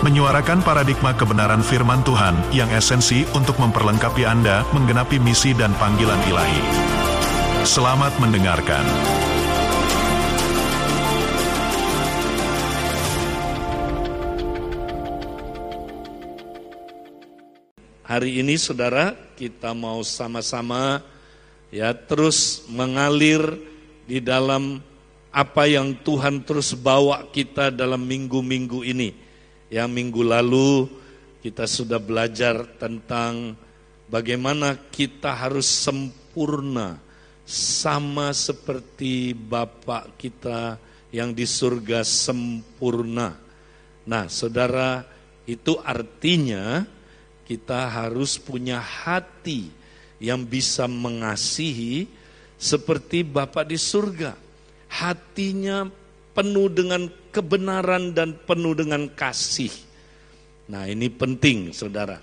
menyuarakan paradigma kebenaran firman Tuhan yang esensi untuk memperlengkapi Anda menggenapi misi dan panggilan ilahi. Selamat mendengarkan. Hari ini saudara kita mau sama-sama ya terus mengalir di dalam apa yang Tuhan terus bawa kita dalam minggu-minggu ini. Ya minggu lalu kita sudah belajar tentang bagaimana kita harus sempurna sama seperti Bapak kita yang di surga sempurna. Nah, saudara, itu artinya kita harus punya hati yang bisa mengasihi seperti Bapak di surga. Hatinya penuh dengan kebenaran dan penuh dengan kasih. Nah, ini penting, Saudara.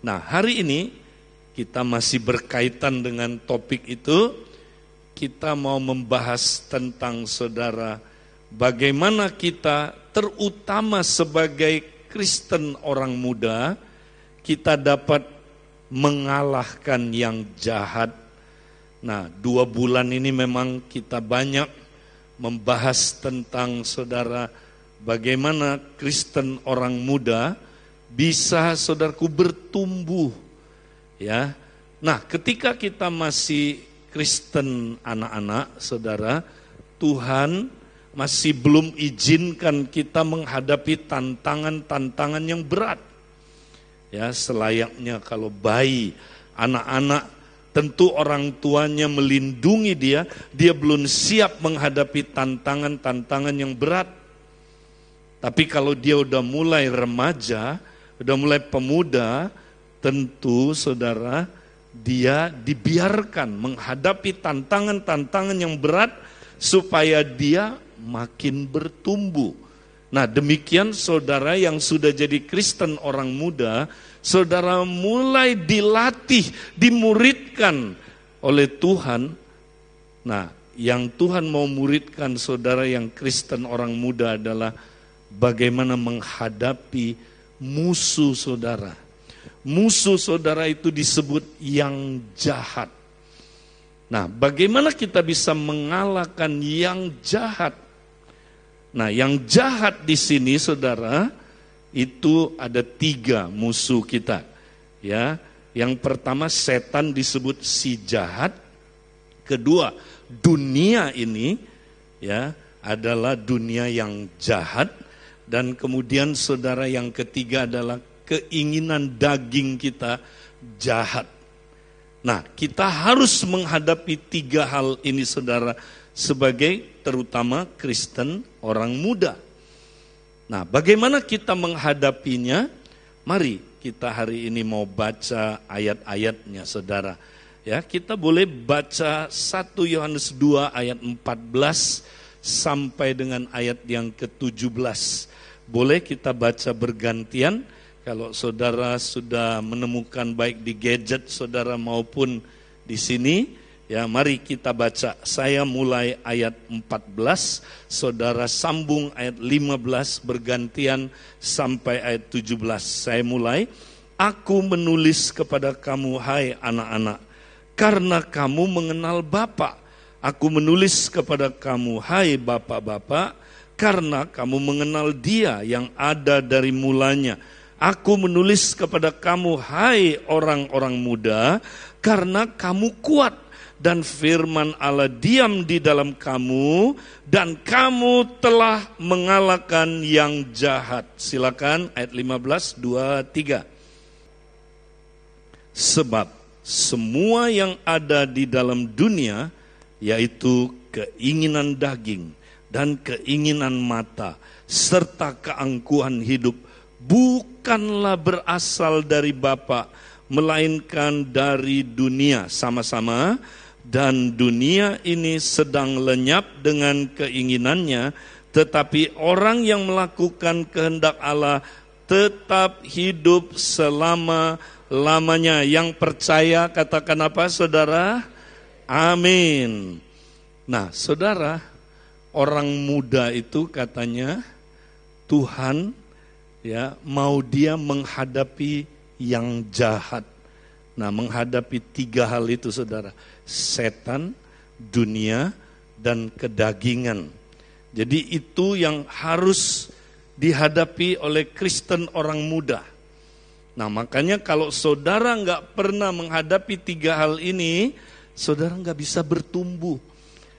Nah, hari ini kita masih berkaitan dengan topik itu. Kita mau membahas tentang Saudara bagaimana kita terutama sebagai Kristen orang muda kita dapat mengalahkan yang jahat. Nah, dua bulan ini memang kita banyak membahas tentang saudara bagaimana Kristen orang muda bisa saudaraku bertumbuh ya. Nah, ketika kita masih Kristen anak-anak, saudara, Tuhan masih belum izinkan kita menghadapi tantangan-tantangan yang berat. Ya, selayaknya kalau bayi, anak-anak tentu orang tuanya melindungi dia, dia belum siap menghadapi tantangan-tantangan yang berat. Tapi kalau dia udah mulai remaja, udah mulai pemuda, tentu saudara, dia dibiarkan menghadapi tantangan-tantangan yang berat supaya dia makin bertumbuh. Nah demikian saudara yang sudah jadi Kristen orang muda, saudara mulai dilatih, dimuridkan oleh Tuhan. Nah yang Tuhan mau muridkan saudara yang Kristen orang muda adalah bagaimana menghadapi musuh saudara. Musuh saudara itu disebut yang jahat. Nah, bagaimana kita bisa mengalahkan yang jahat? Nah, yang jahat di sini, saudara, itu ada tiga musuh kita. Ya, yang pertama setan disebut si jahat. Kedua, dunia ini ya adalah dunia yang jahat. Dan kemudian saudara yang ketiga adalah keinginan daging kita jahat. Nah, kita harus menghadapi tiga hal ini saudara sebagai terutama Kristen orang muda. Nah, bagaimana kita menghadapinya? Mari kita hari ini mau baca ayat-ayatnya Saudara. Ya, kita boleh baca 1 Yohanes 2 ayat 14 sampai dengan ayat yang ke-17. Boleh kita baca bergantian kalau saudara sudah menemukan baik di gadget saudara maupun di sini Ya, mari kita baca. Saya mulai ayat 14, saudara sambung ayat 15 bergantian sampai ayat 17. Saya mulai. Aku menulis kepada kamu hai anak-anak karena kamu mengenal Bapa. Aku menulis kepada kamu hai bapak-bapak karena kamu mengenal Dia yang ada dari mulanya. Aku menulis kepada kamu hai orang-orang muda karena kamu kuat dan firman Allah diam di dalam kamu dan kamu telah mengalahkan yang jahat. Silakan ayat 15 2 3. Sebab semua yang ada di dalam dunia yaitu keinginan daging dan keinginan mata serta keangkuhan hidup bukanlah berasal dari Bapa melainkan dari dunia sama-sama dan dunia ini sedang lenyap dengan keinginannya tetapi orang yang melakukan kehendak Allah tetap hidup selama lamanya yang percaya katakan apa saudara? Amin. Nah saudara orang muda itu katanya Tuhan ya mau dia menghadapi yang jahat nah menghadapi tiga hal itu saudara setan dunia dan kedagingan jadi itu yang harus dihadapi oleh Kristen orang muda. Nah makanya kalau saudara nggak pernah menghadapi tiga hal ini, saudara nggak bisa bertumbuh.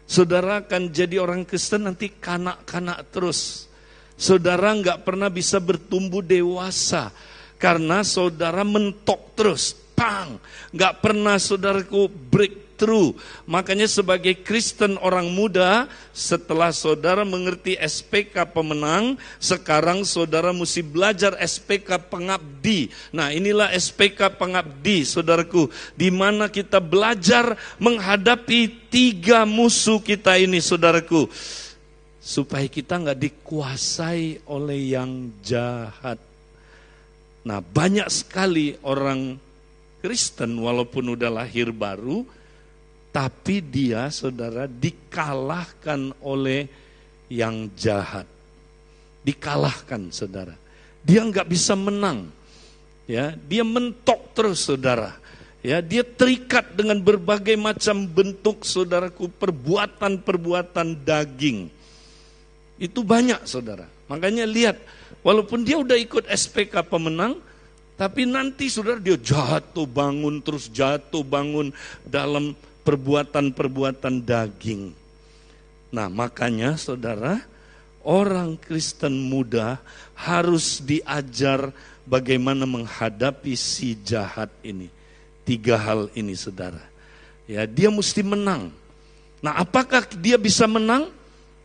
Saudara akan jadi orang Kristen nanti kanak-kanak terus. Saudara nggak pernah bisa bertumbuh dewasa karena saudara mentok terus, pang. Nggak pernah saudaraku break true. Makanya sebagai Kristen orang muda, setelah saudara mengerti SPK pemenang, sekarang saudara mesti belajar SPK pengabdi. Nah inilah SPK pengabdi, saudaraku. Di mana kita belajar menghadapi tiga musuh kita ini, saudaraku. Supaya kita nggak dikuasai oleh yang jahat. Nah banyak sekali orang Kristen walaupun udah lahir baru, tapi dia saudara dikalahkan oleh yang jahat. Dikalahkan saudara. Dia nggak bisa menang. Ya, dia mentok terus saudara. Ya, dia terikat dengan berbagai macam bentuk saudaraku perbuatan-perbuatan daging. Itu banyak saudara. Makanya lihat, walaupun dia udah ikut SPK pemenang, tapi nanti saudara dia jatuh bangun terus jatuh bangun dalam perbuatan-perbuatan daging. Nah, makanya saudara, orang Kristen muda harus diajar bagaimana menghadapi si jahat ini. Tiga hal ini, saudara. Ya, dia mesti menang. Nah, apakah dia bisa menang?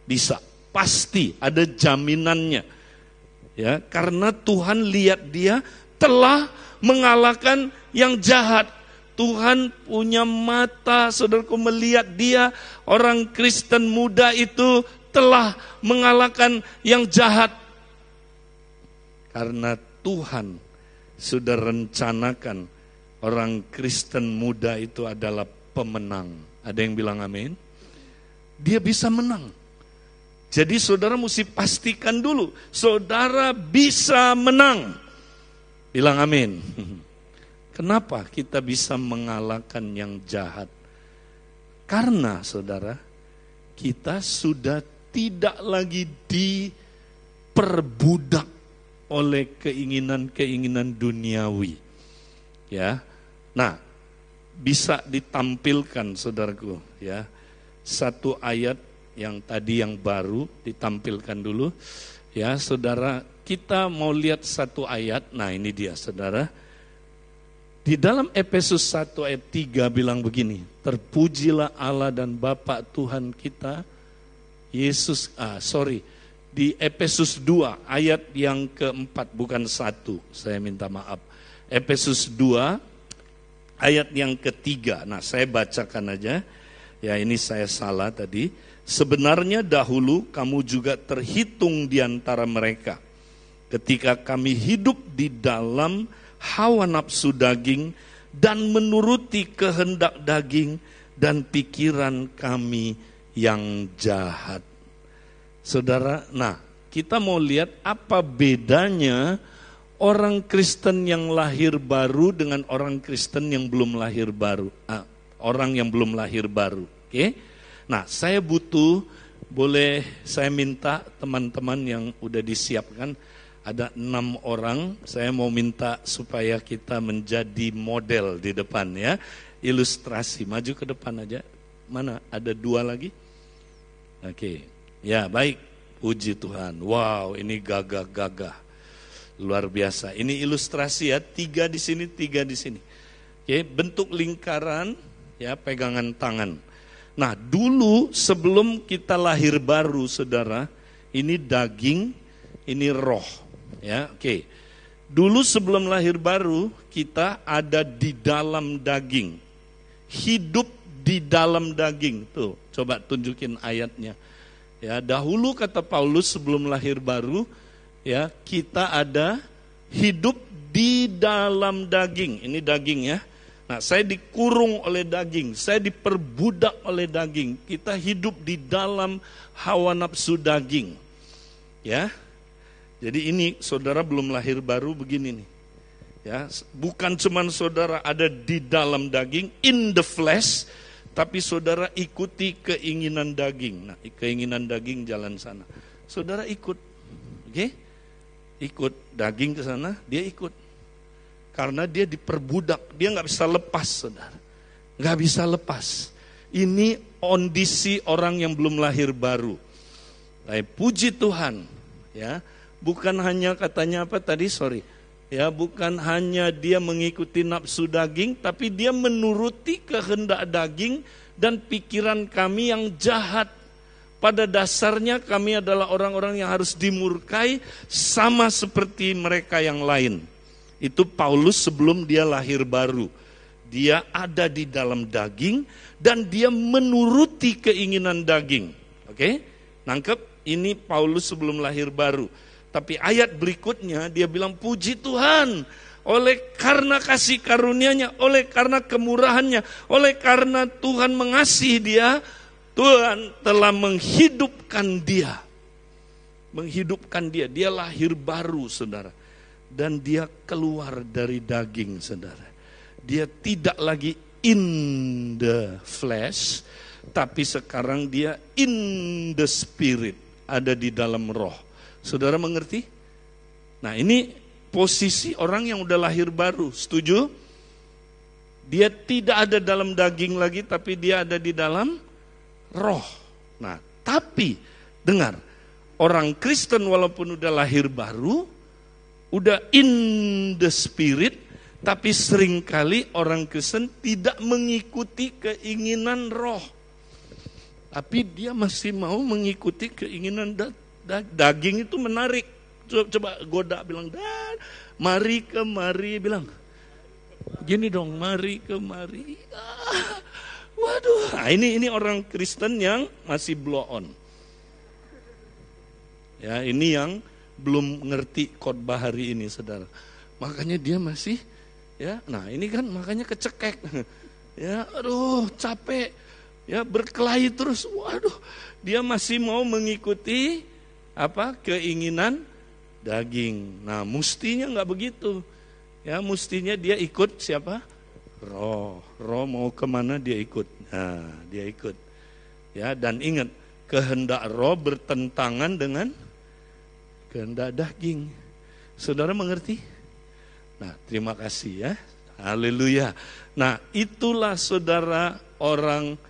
Bisa, pasti ada jaminannya. Ya, karena Tuhan lihat dia telah mengalahkan yang jahat Tuhan punya mata, saudaraku melihat dia, orang Kristen muda itu telah mengalahkan yang jahat. Karena Tuhan sudah rencanakan orang Kristen muda itu adalah pemenang. Ada yang bilang amin? Dia bisa menang. Jadi saudara mesti pastikan dulu, saudara bisa menang. Bilang amin. Kenapa kita bisa mengalahkan yang jahat? Karena saudara, kita sudah tidak lagi diperbudak oleh keinginan-keinginan duniawi. Ya. Nah, bisa ditampilkan saudaraku ya. Satu ayat yang tadi yang baru ditampilkan dulu. Ya, saudara, kita mau lihat satu ayat. Nah, ini dia saudara di dalam Efesus 1 ayat 3 bilang begini, terpujilah Allah dan Bapa Tuhan kita, Yesus, ah sorry, di Efesus 2 ayat yang keempat, bukan satu, saya minta maaf. Efesus 2 ayat yang ketiga, nah saya bacakan aja, ya ini saya salah tadi. Sebenarnya dahulu kamu juga terhitung di antara mereka. Ketika kami hidup di dalam hawa nafsu daging dan menuruti kehendak daging dan pikiran kami yang jahat. Saudara, nah kita mau lihat apa bedanya orang Kristen yang lahir baru dengan orang Kristen yang belum lahir baru. Ah, orang yang belum lahir baru. Oke. Okay? Nah, saya butuh boleh saya minta teman-teman yang udah disiapkan ada enam orang, saya mau minta supaya kita menjadi model di depan ya. Ilustrasi, maju ke depan aja. Mana, ada dua lagi? Oke, ya baik, puji Tuhan. Wow, ini gagah-gagah. Luar biasa. Ini ilustrasi ya, tiga di sini, tiga di sini. Oke, bentuk lingkaran, ya pegangan tangan. Nah, dulu sebelum kita lahir baru, saudara, ini daging, ini roh. Ya, oke. Dulu sebelum lahir baru, kita ada di dalam daging. Hidup di dalam daging. Tuh, coba tunjukin ayatnya. Ya, dahulu kata Paulus sebelum lahir baru, ya, kita ada hidup di dalam daging. Ini daging ya. Nah, saya dikurung oleh daging, saya diperbudak oleh daging. Kita hidup di dalam hawa nafsu daging. Ya. Jadi ini saudara belum lahir baru begini nih. Ya, bukan cuman saudara ada di dalam daging in the flesh, tapi saudara ikuti keinginan daging. Nah, keinginan daging jalan sana. Saudara ikut. Oke? Okay? Ikut daging ke sana, dia ikut. Karena dia diperbudak, dia nggak bisa lepas, saudara. Nggak bisa lepas. Ini kondisi orang yang belum lahir baru. Puji Tuhan, ya. Bukan hanya katanya apa tadi, sorry Ya, bukan hanya dia mengikuti nafsu daging, tapi dia menuruti kehendak daging dan pikiran kami yang jahat. Pada dasarnya kami adalah orang-orang yang harus dimurkai sama seperti mereka yang lain. Itu Paulus sebelum dia lahir baru. Dia ada di dalam daging dan dia menuruti keinginan daging. Oke? Nangkep? Ini Paulus sebelum lahir baru tapi ayat berikutnya dia bilang puji Tuhan oleh karena kasih karunia-Nya, oleh karena kemurahannya, oleh karena Tuhan mengasihi dia, Tuhan telah menghidupkan dia. Menghidupkan dia, dia lahir baru saudara. Dan dia keluar dari daging saudara. Dia tidak lagi in the flesh, tapi sekarang dia in the spirit, ada di dalam roh. Saudara mengerti? Nah ini posisi orang yang udah lahir baru, setuju? Dia tidak ada dalam daging lagi, tapi dia ada di dalam roh. Nah, tapi dengar, orang Kristen walaupun udah lahir baru, udah in the spirit, tapi sering kali orang Kristen tidak mengikuti keinginan roh. Tapi dia masih mau mengikuti keinginan daging itu menarik. Coba, coba goda bilang, dan mari kemari bilang. Gini dong, mari kemari. Ah, waduh, nah, ini ini orang Kristen yang masih blow on. Ya, ini yang belum ngerti khotbah hari ini, saudara. Makanya dia masih, ya, nah ini kan makanya kecekek. Ya, aduh, capek. Ya, berkelahi terus. Waduh, dia masih mau mengikuti apa keinginan daging. Nah, mustinya nggak begitu. Ya, mustinya dia ikut siapa? Roh. Roh mau ke mana dia ikut. Nah, dia ikut. Ya, dan ingat kehendak roh bertentangan dengan kehendak daging. Saudara mengerti? Nah, terima kasih ya. Haleluya. Nah, itulah saudara orang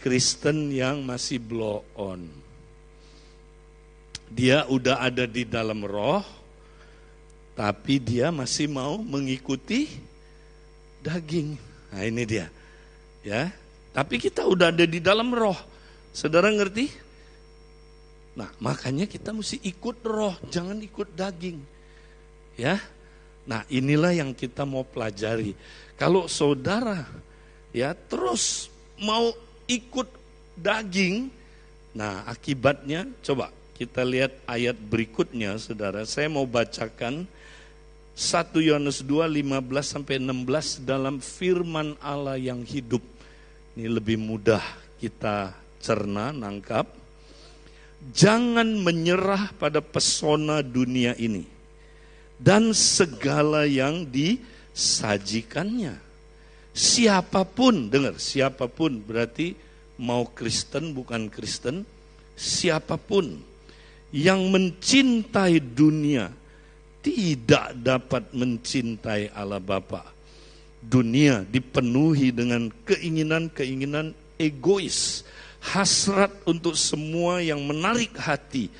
Kristen yang masih blow on. Dia udah ada di dalam roh, tapi dia masih mau mengikuti daging. Nah ini dia. Ya, tapi kita udah ada di dalam roh. Saudara ngerti? Nah, makanya kita mesti ikut roh, jangan ikut daging. Ya. Nah, inilah yang kita mau pelajari. Kalau saudara ya terus mau ikut daging, nah akibatnya coba kita lihat ayat berikutnya, saudara. Saya mau bacakan 1 Yohanes 2, 15 sampai 16 dalam firman Allah yang hidup. Ini lebih mudah kita cerna, nangkap. Jangan menyerah pada pesona dunia ini dan segala yang disajikannya. Siapa pun, dengar, siapa pun berarti mau Kristen bukan Kristen, siapa pun yang mencintai dunia tidak dapat mencintai Allah Bapa. Dunia dipenuhi dengan keinginan-keinginan egois, hasrat untuk semua yang menarik hati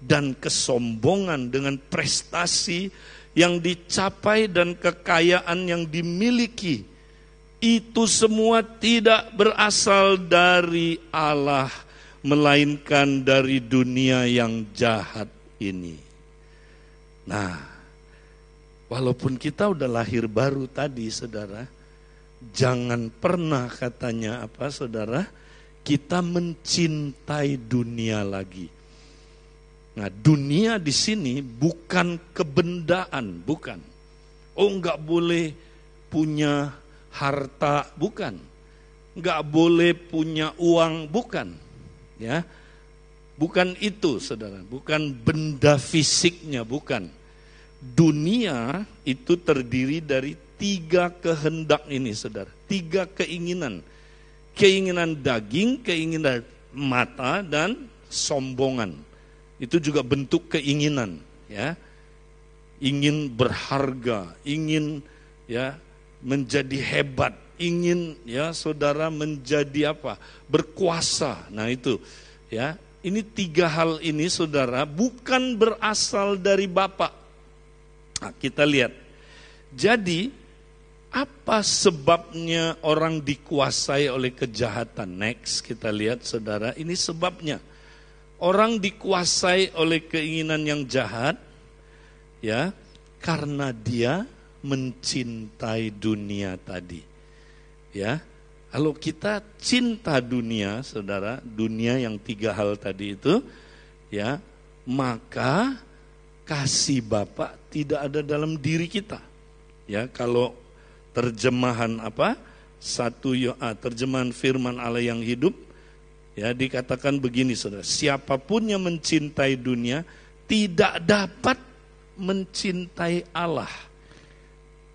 dan kesombongan dengan prestasi yang dicapai dan kekayaan yang dimiliki. Itu semua tidak berasal dari Allah melainkan dari dunia yang jahat ini. Nah, Walaupun kita udah lahir baru tadi, saudara, jangan pernah katanya apa, saudara, kita mencintai dunia lagi. Nah, dunia di sini bukan kebendaan, bukan. Oh, nggak boleh punya harta, bukan. Nggak boleh punya uang, bukan. Ya, bukan itu, saudara. Bukan benda fisiknya, bukan dunia itu terdiri dari tiga kehendak ini, saudara. Tiga keinginan. Keinginan daging, keinginan mata, dan sombongan. Itu juga bentuk keinginan, ya. Ingin berharga, ingin ya menjadi hebat, ingin ya saudara menjadi apa? Berkuasa. Nah itu ya. Ini tiga hal ini saudara bukan berasal dari Bapak Nah, kita lihat. Jadi, apa sebabnya orang dikuasai oleh kejahatan? Next, kita lihat saudara, ini sebabnya. Orang dikuasai oleh keinginan yang jahat, ya, karena dia mencintai dunia tadi. Ya, kalau kita cinta dunia, saudara, dunia yang tiga hal tadi itu, ya, maka kasih Bapak tidak ada dalam diri kita. Ya, kalau terjemahan apa? Satu ah, terjemahan firman Allah yang hidup ya dikatakan begini Saudara, siapa pun yang mencintai dunia tidak dapat mencintai Allah.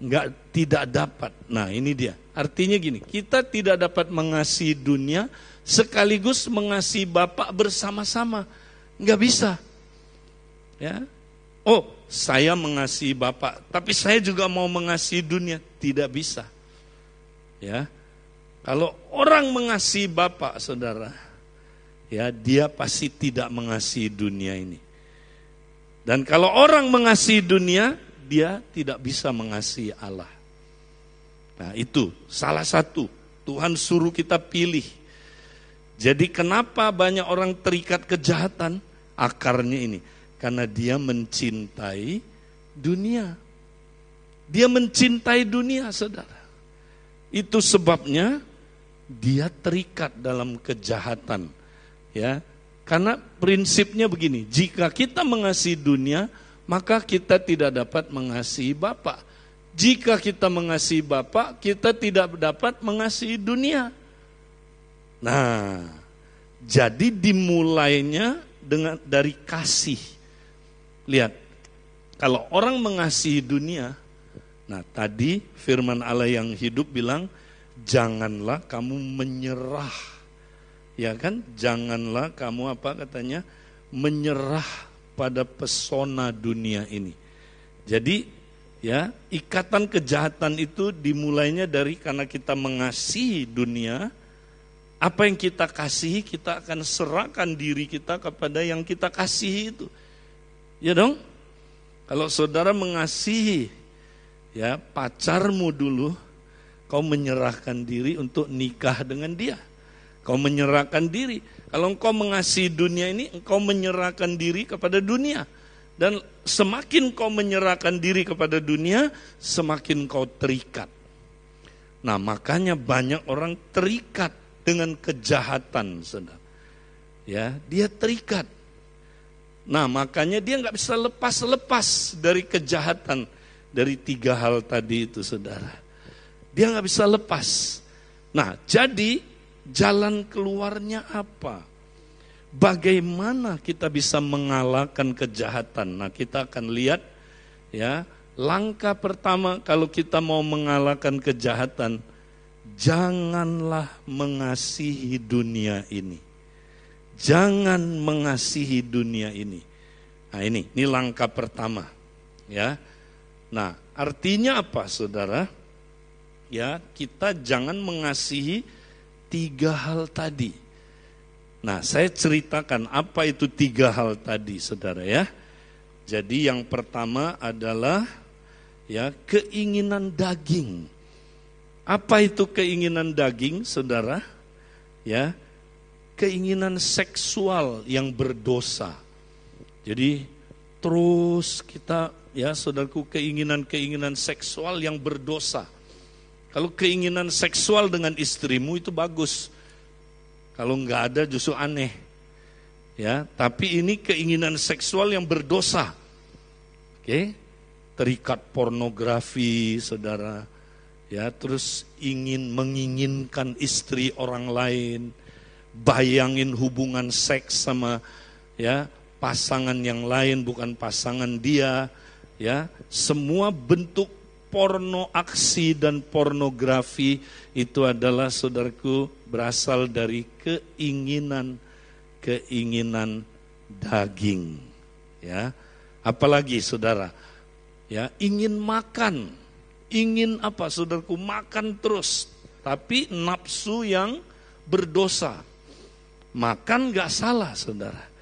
Enggak tidak dapat. Nah, ini dia. Artinya gini, kita tidak dapat mengasihi dunia sekaligus mengasihi Bapak bersama-sama. Enggak bisa. Ya, oh saya mengasihi Bapak, tapi saya juga mau mengasihi dunia. Tidak bisa. Ya. Kalau orang mengasihi Bapak, Saudara, ya dia pasti tidak mengasihi dunia ini. Dan kalau orang mengasihi dunia, dia tidak bisa mengasihi Allah. Nah, itu salah satu Tuhan suruh kita pilih. Jadi kenapa banyak orang terikat kejahatan? Akarnya ini karena dia mencintai dunia. Dia mencintai dunia, saudara. Itu sebabnya dia terikat dalam kejahatan. Ya, karena prinsipnya begini, jika kita mengasihi dunia, maka kita tidak dapat mengasihi Bapa. Jika kita mengasihi Bapa, kita tidak dapat mengasihi dunia. Nah, jadi dimulainya dengan dari kasih. Lihat, kalau orang mengasihi dunia, nah tadi firman Allah yang hidup bilang, janganlah kamu menyerah. Ya kan? Janganlah kamu apa katanya? Menyerah pada pesona dunia ini. Jadi ya, ikatan kejahatan itu dimulainya dari karena kita mengasihi dunia, apa yang kita kasihi kita akan serahkan diri kita kepada yang kita kasihi itu. Ya dong? Kalau saudara mengasihi ya pacarmu dulu, kau menyerahkan diri untuk nikah dengan dia. Kau menyerahkan diri. Kalau engkau mengasihi dunia ini, engkau menyerahkan diri kepada dunia. Dan semakin kau menyerahkan diri kepada dunia, semakin kau terikat. Nah makanya banyak orang terikat dengan kejahatan, saudara. Ya, dia terikat. Nah makanya dia nggak bisa lepas-lepas dari kejahatan dari tiga hal tadi itu saudara. Dia nggak bisa lepas. Nah jadi jalan keluarnya apa? Bagaimana kita bisa mengalahkan kejahatan? Nah kita akan lihat ya langkah pertama kalau kita mau mengalahkan kejahatan, janganlah mengasihi dunia ini. Jangan mengasihi dunia ini. Nah ini, ini langkah pertama. Ya. Nah, artinya apa saudara? Ya, kita jangan mengasihi tiga hal tadi. Nah, saya ceritakan apa itu tiga hal tadi, saudara ya. Jadi yang pertama adalah ya keinginan daging. Apa itu keinginan daging, saudara? Ya, keinginan seksual yang berdosa. Jadi terus kita ya saudaraku keinginan-keinginan seksual yang berdosa. Kalau keinginan seksual dengan istrimu itu bagus. Kalau nggak ada justru aneh. Ya, tapi ini keinginan seksual yang berdosa. Oke, terikat pornografi, saudara. Ya, terus ingin menginginkan istri orang lain, bayangin hubungan seks sama ya pasangan yang lain bukan pasangan dia, ya. Semua bentuk porno aksi dan pornografi itu adalah saudaraku berasal dari keinginan keinginan daging ya. Apalagi saudara ya ingin makan ingin apa saudaraku makan terus tapi nafsu yang berdosa. Makan gak salah saudara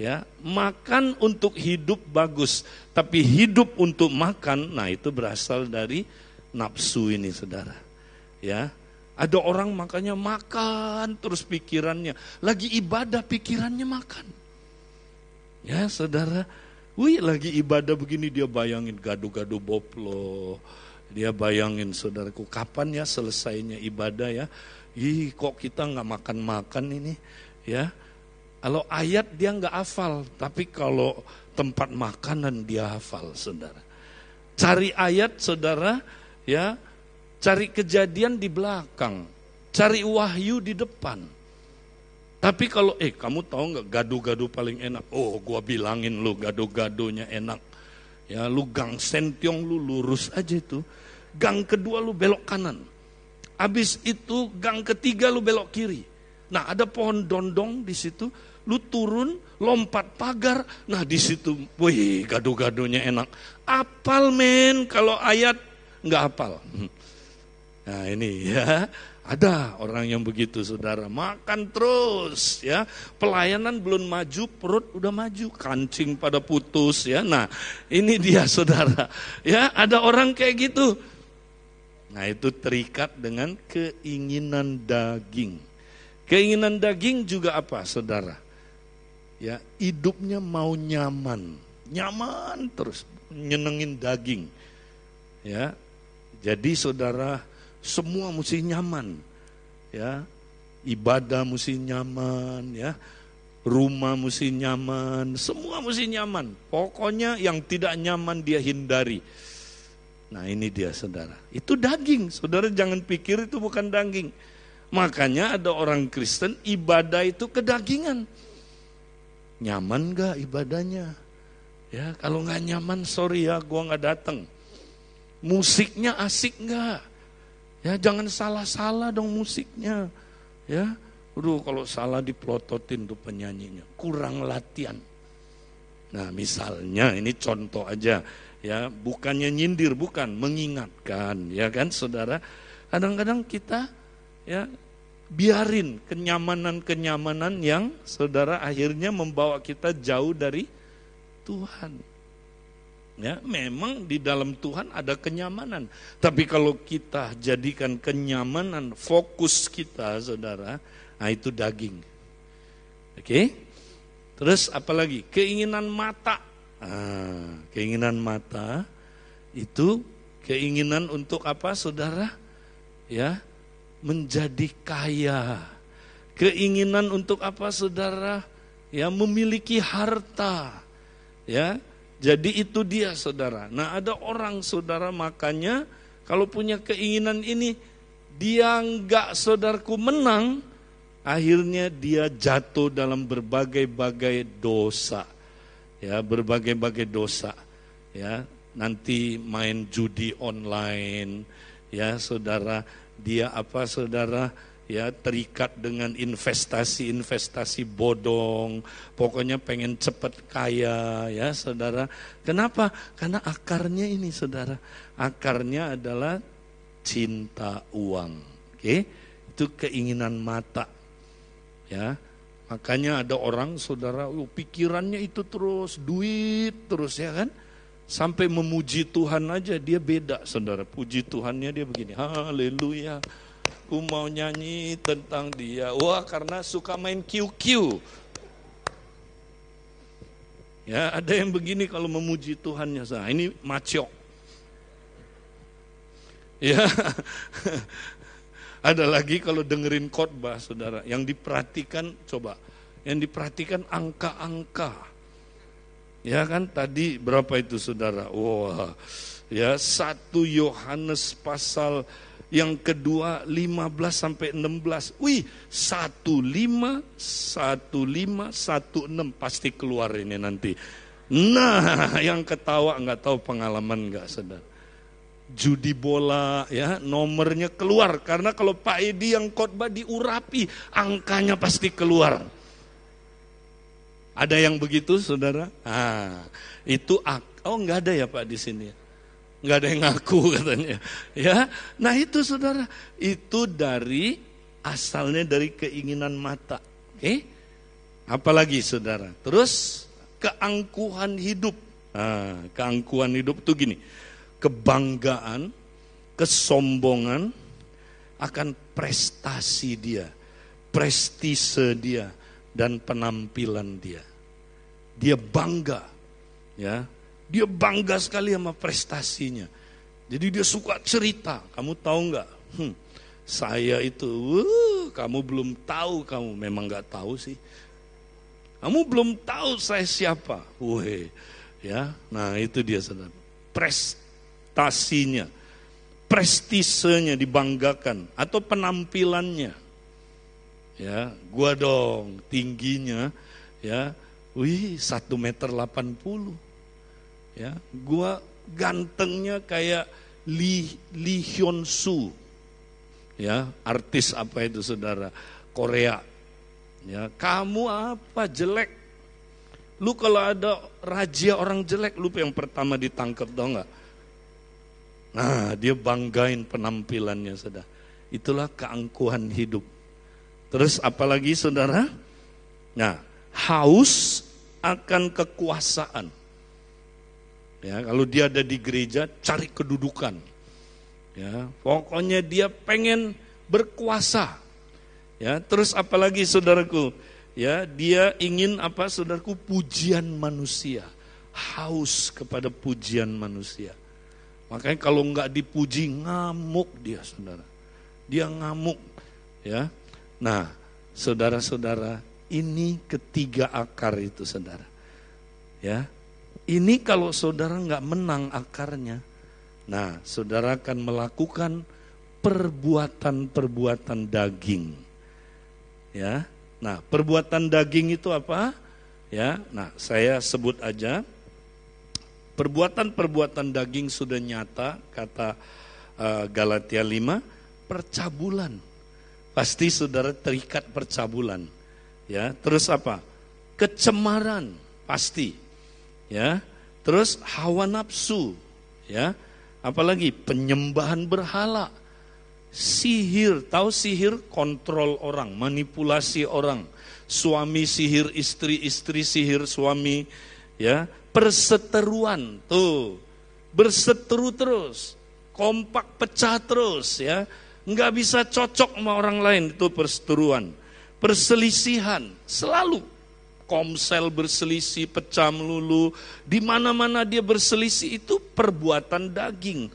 ya makan untuk hidup bagus tapi hidup untuk makan nah itu berasal dari nafsu ini saudara. Ya ada orang makanya makan terus pikirannya lagi ibadah pikirannya makan. Ya saudara wih lagi ibadah begini dia bayangin gado-gado boplo dia bayangin saudaraku kapan ya selesainya ibadah ya? Ih kok kita nggak makan-makan ini? Ya kalau ayat dia nggak hafal, tapi kalau tempat makanan dia hafal, saudara. Cari ayat, saudara, ya, cari kejadian di belakang, cari wahyu di depan. Tapi kalau, eh kamu tahu nggak gado-gado paling enak? Oh, gua bilangin lu gado-gadonya enak. Ya, lu gang sentiong lu lurus aja itu. Gang kedua lu belok kanan. Habis itu gang ketiga lu belok kiri. Nah, ada pohon dondong di situ lu turun, lompat pagar, nah di situ, wih gado-gadonya enak. Apal men, kalau ayat nggak apal. Nah ini ya, ada orang yang begitu saudara, makan terus ya, pelayanan belum maju, perut udah maju, kancing pada putus ya. Nah ini dia saudara, ya ada orang kayak gitu. Nah itu terikat dengan keinginan daging. Keinginan daging juga apa saudara? Ya hidupnya mau nyaman, nyaman terus, nyenengin daging. Ya. Jadi saudara, semua mesti nyaman. Ya. Ibadah mesti nyaman, ya. Rumah mesti nyaman, semua mesti nyaman. Pokoknya yang tidak nyaman dia hindari. Nah ini dia saudara. Itu daging. Saudara jangan pikir itu bukan daging. Makanya ada orang Kristen ibadah itu kedagingan nyaman gak ibadahnya? Ya, kalau nggak nyaman, sorry ya, gua nggak datang. Musiknya asik nggak? Ya, jangan salah-salah dong musiknya. Ya, Aduh, kalau salah diplototin tuh penyanyinya, kurang latihan. Nah, misalnya ini contoh aja, ya, bukannya nyindir, bukan mengingatkan, ya kan, saudara. Kadang-kadang kita, ya, biarin kenyamanan-kenyamanan yang saudara akhirnya membawa kita jauh dari Tuhan. Ya, memang di dalam Tuhan ada kenyamanan. Tapi kalau kita jadikan kenyamanan fokus kita, saudara, nah itu daging. Oke? Terus apalagi? Keinginan mata. Ah, keinginan mata itu keinginan untuk apa, saudara? Ya, menjadi kaya. Keinginan untuk apa saudara? Ya memiliki harta. Ya, jadi itu dia saudara. Nah ada orang saudara makanya kalau punya keinginan ini dia enggak saudaraku menang, akhirnya dia jatuh dalam berbagai-bagai dosa. Ya, berbagai-bagai dosa. Ya, nanti main judi online, ya saudara dia apa saudara ya terikat dengan investasi-investasi bodong, pokoknya pengen cepat kaya ya saudara. Kenapa? Karena akarnya ini saudara, akarnya adalah cinta uang. Oke, itu keinginan mata. Ya, makanya ada orang saudara, oh, pikirannya itu terus duit terus ya kan Sampai memuji Tuhan aja dia beda saudara. Puji Tuhannya dia begini. Haleluya. Aku mau nyanyi tentang dia. Wah karena suka main QQ. Ya, ada yang begini kalau memuji Tuhannya. Nah, ini maco. Ya. ada lagi kalau dengerin khotbah, Saudara, yang diperhatikan coba, yang diperhatikan angka-angka. Ya kan tadi berapa itu Saudara? Wah. Ya, satu Yohanes pasal yang kedua 15 sampai 16. Wih, 15 15 16 pasti keluar ini nanti. Nah, yang ketawa nggak tahu pengalaman nggak saudara. Judi bola ya nomornya keluar karena kalau Pak Edi yang khotbah diurapi angkanya pasti keluar. Ada yang begitu saudara? Ah, itu oh nggak ada ya Pak di sini nggak ada yang ngaku katanya. Ya, nah itu saudara, itu dari asalnya dari keinginan mata. Oke, okay? apalagi saudara. Terus keangkuhan hidup. Nah, keangkuhan hidup itu gini, kebanggaan, kesombongan akan prestasi dia, prestise dia, dan penampilan dia. Dia bangga, ya, dia bangga sekali sama prestasinya. Jadi dia suka cerita. Kamu tahu nggak? Hmm, saya itu, uh, kamu belum tahu, kamu memang nggak tahu sih. Kamu belum tahu saya siapa. Wih, ya. Nah itu dia saudara. Prestasinya, prestisenya dibanggakan atau penampilannya. Ya, gua dong tingginya, ya. Wih, satu meter delapan puluh Ya, gua gantengnya kayak Lee, Lee Hyun Soo. Ya, artis apa itu Saudara? Korea. Ya, kamu apa jelek? Lu kalau ada raja orang jelek, lu yang pertama ditangkap tau nggak? Nah, dia banggain penampilannya, saudara. Itulah keangkuhan hidup. Terus apalagi saudara? Nah, haus akan kekuasaan. Ya, kalau dia ada di gereja, cari kedudukan. Ya, pokoknya dia pengen berkuasa. Ya, terus apalagi saudaraku? Ya, dia ingin apa saudaraku? Pujian manusia. Haus kepada pujian manusia. Makanya kalau nggak dipuji ngamuk dia saudara. Dia ngamuk. Ya, nah saudara-saudara ini ketiga akar itu saudara. Ya, ini kalau saudara nggak menang akarnya, nah saudara akan melakukan perbuatan-perbuatan daging. Ya, nah perbuatan daging itu apa? Ya, nah saya sebut aja. Perbuatan-perbuatan daging sudah nyata, kata uh, Galatia 5, percabulan. Pasti saudara terikat percabulan. Ya, terus apa? Kecemaran, pasti ya. Terus hawa nafsu, ya. Apalagi penyembahan berhala. Sihir, tahu sihir kontrol orang, manipulasi orang. Suami sihir istri, istri sihir suami, ya. Perseteruan, tuh. Berseteru terus. Kompak pecah terus, ya. Nggak bisa cocok sama orang lain, itu perseteruan. Perselisihan, selalu komsel berselisih, pecah melulu, di mana-mana dia berselisih itu perbuatan daging.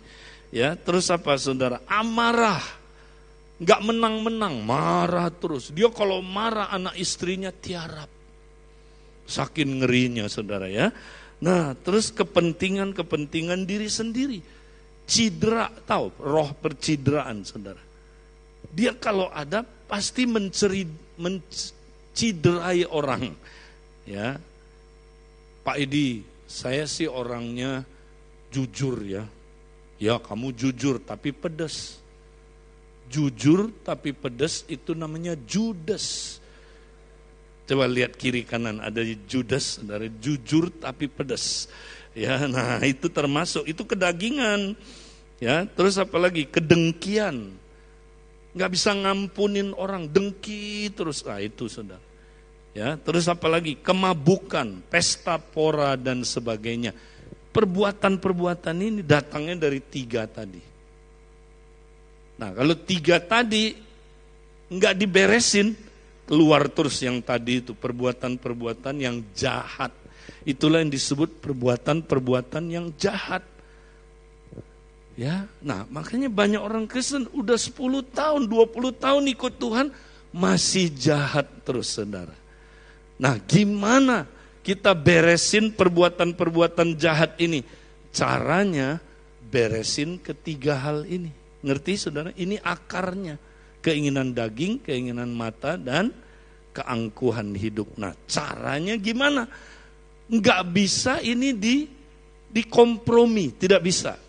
Ya, terus apa Saudara? Amarah. Enggak menang-menang, marah terus. Dia kalau marah anak istrinya tiarap. Saking ngerinya Saudara ya. Nah, terus kepentingan-kepentingan diri sendiri. Cidra, tahu roh percidraan Saudara. Dia kalau ada pasti menceri, menciderai orang Ya, Pak Edi, saya sih orangnya jujur ya. Ya kamu jujur tapi pedas. Jujur tapi pedas itu namanya judes. Coba lihat kiri kanan ada judes dari jujur tapi pedas. Ya, nah itu termasuk itu kedagingan. Ya, terus apalagi kedengkian. Nggak bisa ngampunin orang, dengki terus. Ah itu saudara. Ya, terus apa lagi? Kemabukan, pesta pora dan sebagainya. Perbuatan-perbuatan ini datangnya dari tiga tadi. Nah, kalau tiga tadi nggak diberesin, keluar terus yang tadi itu perbuatan-perbuatan yang jahat, Itulah yang disebut perbuatan-perbuatan yang jahat. Ya, nah makanya banyak orang Kristen udah 10 tahun, 20 tahun ikut Tuhan masih jahat terus saudara. Nah gimana kita beresin perbuatan-perbuatan jahat ini? Caranya beresin ketiga hal ini. Ngerti saudara? Ini akarnya. Keinginan daging, keinginan mata, dan keangkuhan hidup. Nah caranya gimana? Nggak bisa ini di dikompromi, tidak bisa.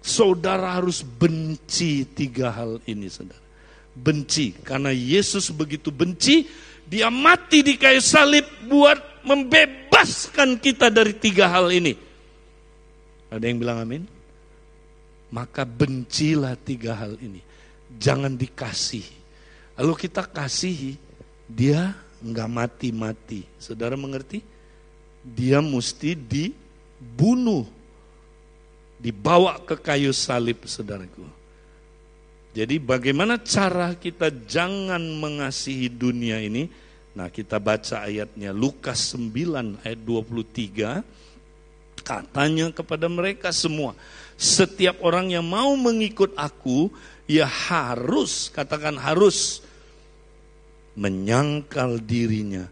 Saudara harus benci tiga hal ini, saudara. Benci, karena Yesus begitu benci, dia mati di kayu salib buat membebaskan kita dari tiga hal ini. Ada yang bilang amin? Maka bencilah tiga hal ini. Jangan dikasihi. Lalu kita kasihi, dia nggak mati-mati. Saudara mengerti? Dia mesti dibunuh dibawa ke kayu salib saudaraku. Jadi bagaimana cara kita jangan mengasihi dunia ini? Nah kita baca ayatnya Lukas 9 ayat 23. Katanya kepada mereka semua, setiap orang yang mau mengikut aku, ya harus, katakan harus, menyangkal dirinya,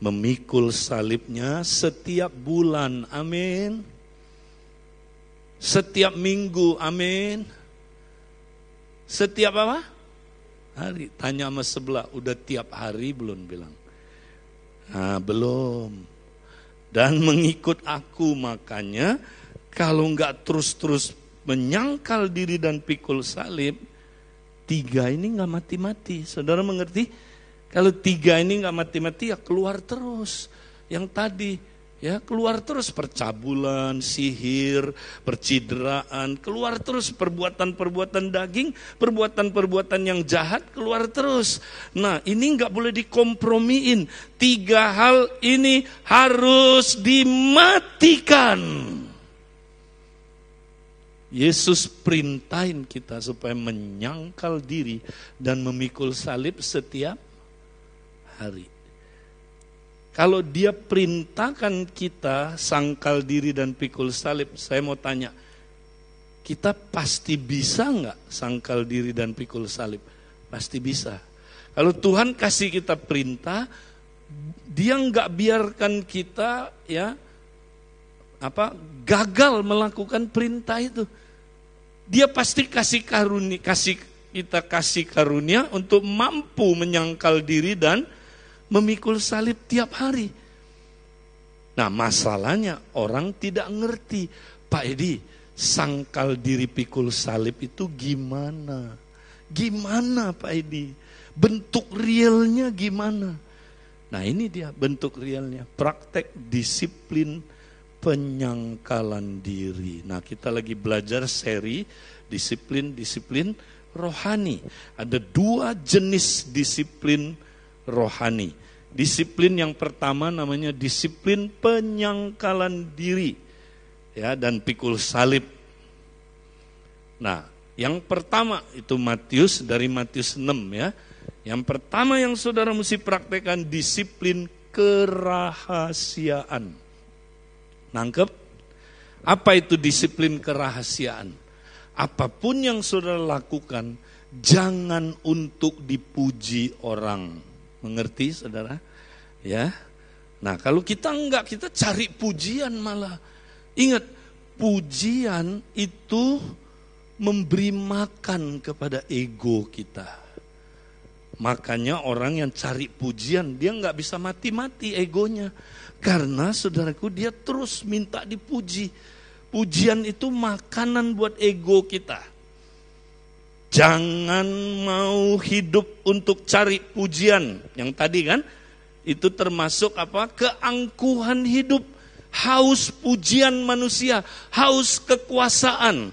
memikul salibnya setiap bulan. Amin. Setiap minggu, amin. Setiap apa? Hari. Tanya sama sebelah, udah tiap hari belum bilang? Nah, belum. Dan mengikut aku makanya kalau nggak terus-terus menyangkal diri dan pikul salib, tiga ini nggak mati-mati. Saudara mengerti? Kalau tiga ini nggak mati-mati ya keluar terus. Yang tadi Ya, keluar terus percabulan, sihir, percideraan, keluar terus perbuatan-perbuatan daging, perbuatan-perbuatan yang jahat keluar terus. Nah, ini nggak boleh dikompromiin. Tiga hal ini harus dimatikan. Yesus perintahin kita supaya menyangkal diri dan memikul salib setiap hari. Kalau dia perintahkan kita sangkal diri dan pikul salib, saya mau tanya, kita pasti bisa nggak sangkal diri dan pikul salib? Pasti bisa. Kalau Tuhan kasih kita perintah, dia nggak biarkan kita ya apa gagal melakukan perintah itu. Dia pasti kasih karunia, kasih kita kasih karunia untuk mampu menyangkal diri dan memikul salib tiap hari. Nah masalahnya orang tidak ngerti. Pak Edi, sangkal diri pikul salib itu gimana? Gimana Pak Edi? Bentuk realnya gimana? Nah ini dia bentuk realnya. Praktek disiplin penyangkalan diri. Nah kita lagi belajar seri disiplin-disiplin rohani. Ada dua jenis disiplin rohani. Disiplin yang pertama namanya disiplin penyangkalan diri ya dan pikul salib. Nah, yang pertama itu Matius dari Matius 6 ya. Yang pertama yang saudara mesti praktekkan disiplin kerahasiaan. Nangkep? Apa itu disiplin kerahasiaan? Apa pun yang saudara lakukan, jangan untuk dipuji orang. Mengerti saudara? Ya. Nah kalau kita enggak, kita cari pujian malah. Ingat, pujian itu memberi makan kepada ego kita. Makanya orang yang cari pujian, dia nggak bisa mati-mati egonya. Karena saudaraku dia terus minta dipuji. Pujian itu makanan buat ego kita. Jangan mau hidup untuk cari pujian. Yang tadi kan, itu termasuk apa? Keangkuhan hidup, haus pujian manusia, haus kekuasaan.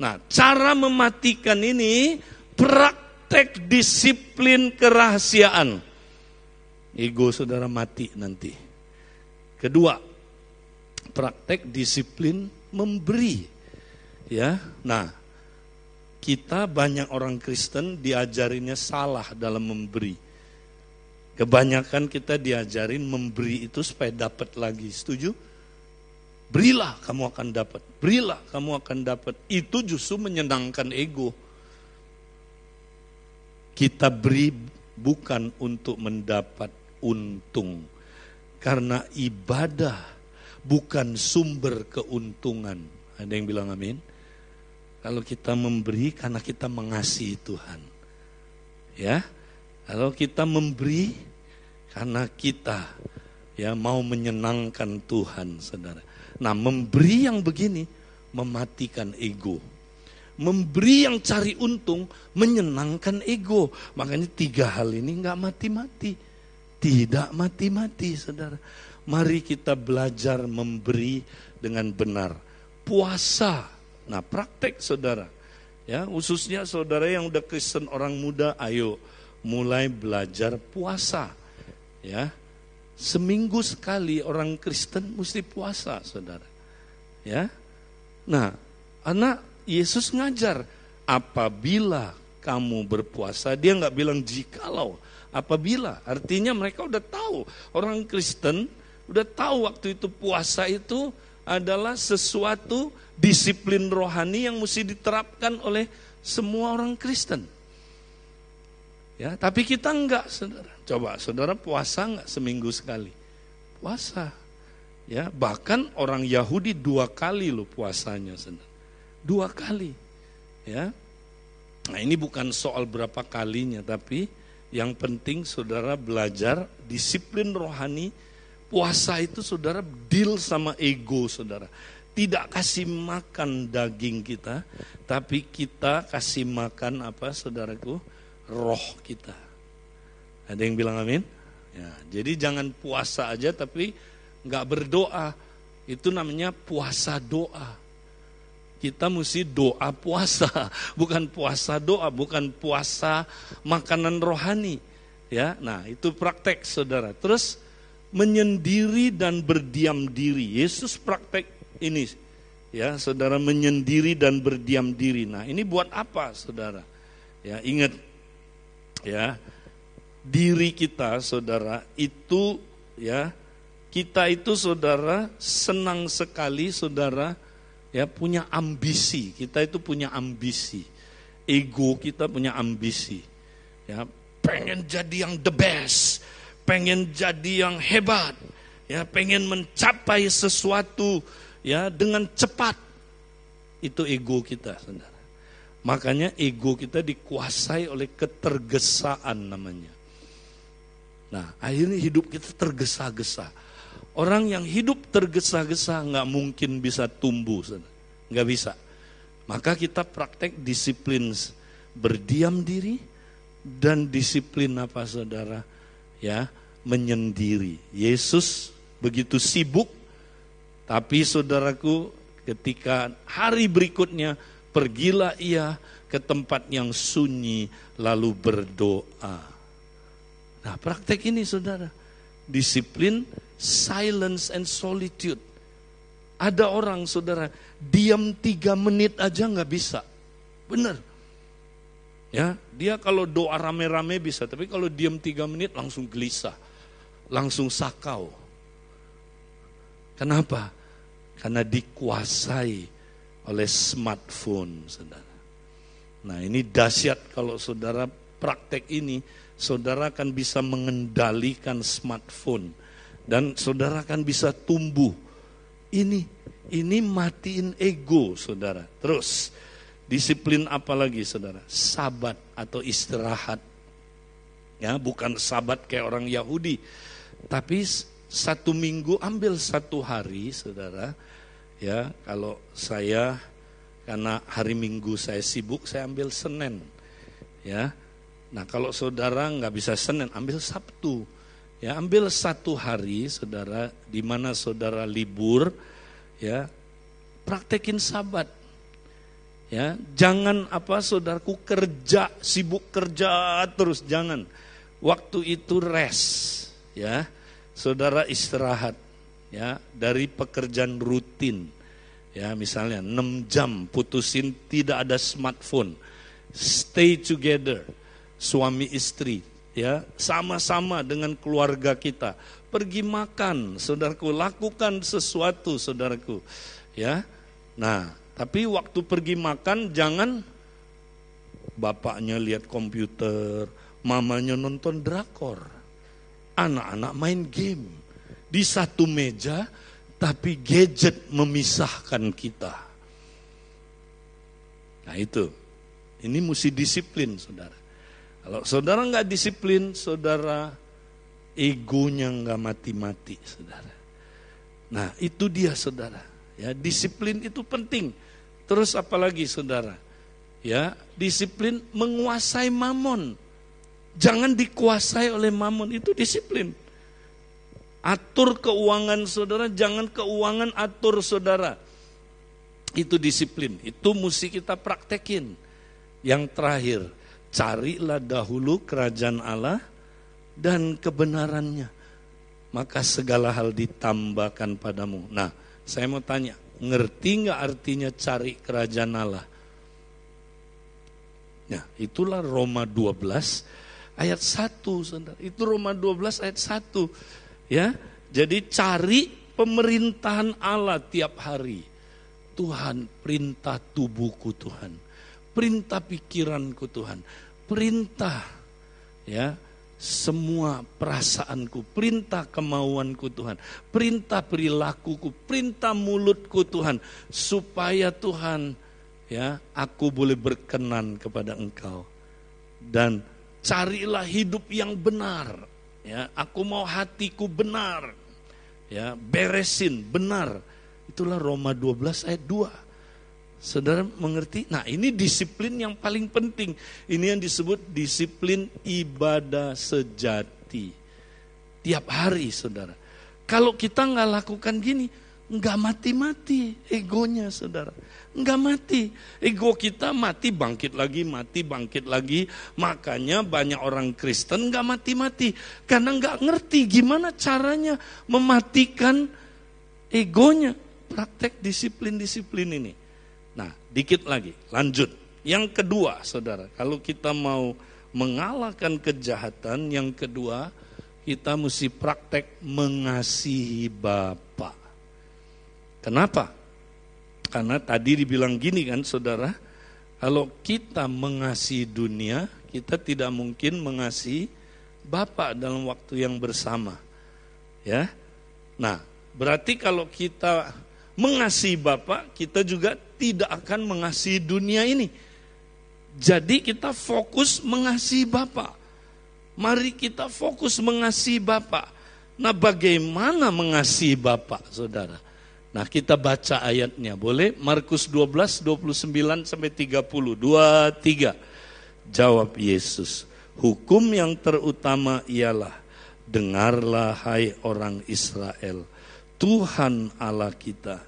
Nah, cara mematikan ini praktek disiplin kerahasiaan. Ego saudara mati nanti. Kedua, praktek disiplin memberi. Ya, nah kita banyak orang Kristen diajarinya salah dalam memberi. Kebanyakan kita diajarin memberi itu supaya dapat lagi. Setuju? Berilah kamu akan dapat. Berilah kamu akan dapat. Itu justru menyenangkan ego. Kita beri bukan untuk mendapat untung. Karena ibadah bukan sumber keuntungan. Ada yang bilang amin? Kalau kita memberi karena kita mengasihi Tuhan. Ya, kalau kita memberi karena kita ya mau menyenangkan Tuhan, Saudara. Nah, memberi yang begini mematikan ego. Memberi yang cari untung menyenangkan ego. Makanya tiga hal ini nggak mati-mati. Tidak mati-mati, saudara. Mari kita belajar memberi dengan benar. Puasa. Nah, praktek saudara. Ya, khususnya saudara yang udah Kristen orang muda, ayo mulai belajar puasa. Ya. Seminggu sekali orang Kristen mesti puasa, Saudara. Ya. Nah, anak Yesus ngajar apabila kamu berpuasa, dia nggak bilang jikalau, apabila. Artinya mereka udah tahu, orang Kristen udah tahu waktu itu puasa itu adalah sesuatu disiplin rohani yang mesti diterapkan oleh semua orang Kristen. Ya, tapi kita enggak, saudara. Coba, saudara puasa enggak seminggu sekali? Puasa. Ya, bahkan orang Yahudi dua kali loh puasanya, saudara. Dua kali. Ya. Nah, ini bukan soal berapa kalinya, tapi yang penting saudara belajar disiplin rohani. Puasa itu saudara deal sama ego saudara. Tidak kasih makan daging kita, tapi kita kasih makan apa saudaraku? roh kita. Ada yang bilang amin? Ya, jadi jangan puasa aja tapi nggak berdoa. Itu namanya puasa doa. Kita mesti doa puasa, bukan puasa doa, bukan puasa makanan rohani. Ya, nah itu praktek saudara. Terus menyendiri dan berdiam diri. Yesus praktek ini, ya saudara menyendiri dan berdiam diri. Nah ini buat apa saudara? Ya ingat ya diri kita saudara itu ya kita itu saudara senang sekali saudara ya punya ambisi kita itu punya ambisi ego kita punya ambisi ya pengen jadi yang the best pengen jadi yang hebat ya pengen mencapai sesuatu ya dengan cepat itu ego kita saudara Makanya ego kita dikuasai oleh ketergesaan namanya. Nah akhirnya hidup kita tergesa-gesa. Orang yang hidup tergesa-gesa nggak mungkin bisa tumbuh, nggak bisa. Maka kita praktek disiplin berdiam diri dan disiplin apa saudara? Ya, menyendiri. Yesus begitu sibuk, tapi saudaraku ketika hari berikutnya Pergilah ia ke tempat yang sunyi lalu berdoa. Nah praktek ini saudara, disiplin silence and solitude. Ada orang saudara, diam tiga menit aja nggak bisa. Benar. Ya, dia kalau doa rame-rame bisa, tapi kalau diam tiga menit langsung gelisah, langsung sakau. Kenapa? Karena dikuasai oleh smartphone, saudara. Nah ini dahsyat kalau saudara praktek ini, saudara akan bisa mengendalikan smartphone dan saudara akan bisa tumbuh. Ini, ini matiin ego, saudara. Terus disiplin apa lagi, saudara? Sabat atau istirahat. Ya, bukan sabat kayak orang Yahudi, tapi satu minggu ambil satu hari, saudara. Ya kalau saya karena hari Minggu saya sibuk saya ambil Senin. Ya nah kalau saudara nggak bisa Senin ambil Sabtu. Ya ambil satu hari saudara di mana saudara libur ya praktekin sabat ya jangan apa saudaraku kerja sibuk kerja terus jangan waktu itu rest ya saudara istirahat ya dari pekerjaan rutin. Ya, misalnya 6 jam putusin tidak ada smartphone. Stay together. Suami istri ya sama-sama dengan keluarga kita pergi makan saudaraku lakukan sesuatu saudaraku ya nah tapi waktu pergi makan jangan bapaknya lihat komputer mamanya nonton drakor. Anak-anak main game. Di satu meja tapi gadget memisahkan kita. Nah itu. Ini mesti disiplin saudara. Kalau saudara nggak disiplin, saudara egonya nggak mati-mati, saudara. Nah itu dia saudara. Ya disiplin itu penting. Terus apalagi saudara? Ya disiplin menguasai mamon. Jangan dikuasai oleh mamon itu disiplin. Atur keuangan saudara, jangan keuangan atur saudara. Itu disiplin, itu mesti kita praktekin. Yang terakhir, carilah dahulu kerajaan Allah dan kebenarannya. Maka segala hal ditambahkan padamu. Nah, saya mau tanya, ngerti nggak artinya cari kerajaan Allah? Nah, itulah Roma 12 ayat 1, saudara. Itu Roma 12 ayat 1. Ya, jadi cari pemerintahan Allah tiap hari. Tuhan, perintah tubuhku Tuhan. Perintah pikiranku Tuhan perintah ya semua perasaanku, perintah kemauanku Tuhan, perintah perilakuku, perintah mulutku Tuhan, supaya Tuhan ya aku boleh berkenan kepada Engkau. Dan carilah hidup yang benar ya. Aku mau hatiku benar ya. Beresin benar. Itulah Roma 12 ayat 2 Saudara mengerti? Nah ini disiplin yang paling penting. Ini yang disebut disiplin ibadah sejati. Tiap hari saudara. Kalau kita nggak lakukan gini, nggak mati-mati egonya saudara. Nggak mati. Ego kita mati bangkit lagi, mati bangkit lagi. Makanya banyak orang Kristen nggak mati-mati. Karena nggak ngerti gimana caranya mematikan egonya. Praktek disiplin-disiplin ini. Dikit lagi, lanjut. Yang kedua, saudara, kalau kita mau mengalahkan kejahatan, yang kedua, kita mesti praktek mengasihi Bapa. Kenapa? Karena tadi dibilang gini kan, saudara, kalau kita mengasihi dunia, kita tidak mungkin mengasihi Bapa dalam waktu yang bersama. Ya. Nah, berarti kalau kita mengasihi Bapa, kita juga tidak akan mengasihi dunia ini. Jadi kita fokus mengasihi Bapa. Mari kita fokus mengasihi Bapa. Nah, bagaimana mengasihi Bapa, Saudara? Nah, kita baca ayatnya. Boleh? Markus 12 29 sampai 30. 2 3. Jawab Yesus, "Hukum yang terutama ialah dengarlah hai orang Israel." Tuhan Allah kita.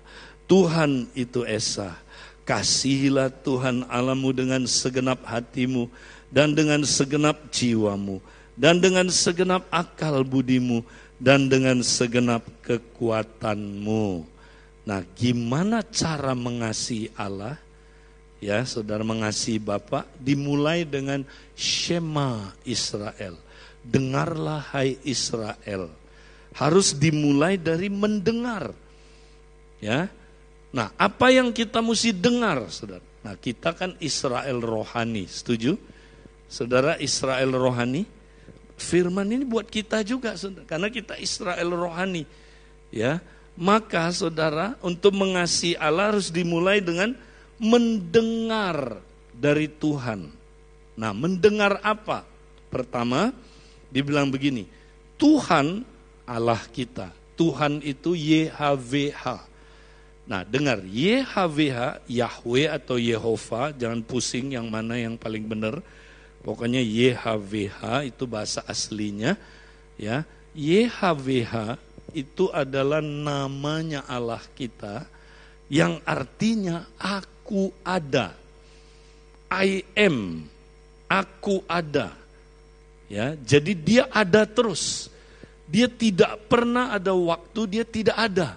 Tuhan itu Esa. Kasihilah Tuhan Alamu dengan segenap hatimu dan dengan segenap jiwamu dan dengan segenap akal budimu dan dengan segenap kekuatanmu. Nah, gimana cara mengasihi Allah? Ya, saudara mengasihi Bapak dimulai dengan Shema Israel. Dengarlah hai Israel harus dimulai dari mendengar. Ya. Nah, apa yang kita mesti dengar, Saudara? Nah, kita kan Israel rohani, setuju? Saudara Israel rohani, firman ini buat kita juga, Saudara, karena kita Israel rohani. Ya. Maka Saudara, untuk mengasihi Allah harus dimulai dengan mendengar dari Tuhan. Nah, mendengar apa? Pertama, dibilang begini, Tuhan Allah kita. Tuhan itu YHWH. Nah dengar, YHWH, Yahweh atau Yehova, jangan pusing yang mana yang paling benar. Pokoknya YHWH itu bahasa aslinya. ya YHWH itu adalah namanya Allah kita yang artinya aku ada. I am, aku ada. Ya, jadi dia ada terus. Dia tidak pernah ada waktu, dia tidak ada.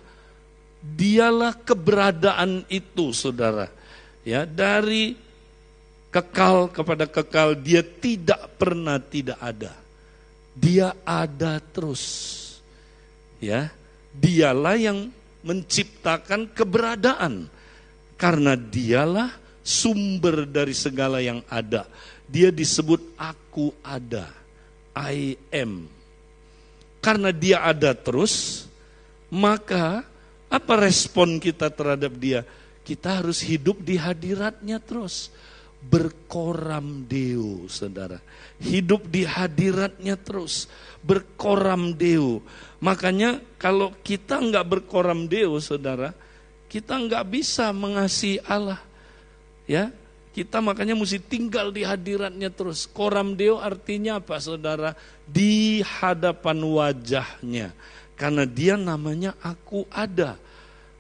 Dialah keberadaan itu, saudara. Ya, dari kekal kepada kekal, dia tidak pernah tidak ada. Dia ada terus. Ya, dialah yang menciptakan keberadaan. Karena dialah sumber dari segala yang ada. Dia disebut aku ada. I am. Karena dia ada terus, maka apa respon kita terhadap dia? Kita harus hidup di hadiratnya terus. Berkoram deo, saudara. Hidup di hadiratnya terus. Berkoram deo. Makanya kalau kita nggak berkoram deo, saudara, kita nggak bisa mengasihi Allah. Ya, kita makanya mesti tinggal di hadiratnya terus. Koram deo artinya apa saudara? Di hadapan wajahnya. Karena dia namanya aku ada.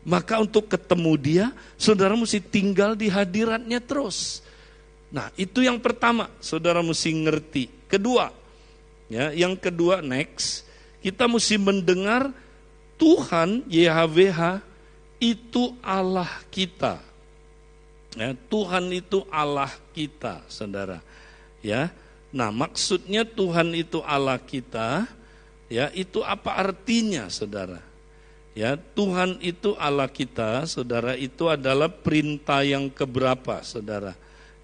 Maka untuk ketemu dia, saudara mesti tinggal di hadiratnya terus. Nah itu yang pertama, saudara mesti ngerti. Kedua, ya, yang kedua next, kita mesti mendengar Tuhan YHWH itu Allah kita. Ya, Tuhan itu Allah kita, saudara. Ya, nah maksudnya Tuhan itu Allah kita, ya itu apa artinya, saudara? Ya, Tuhan itu Allah kita, saudara, itu adalah perintah yang keberapa, saudara?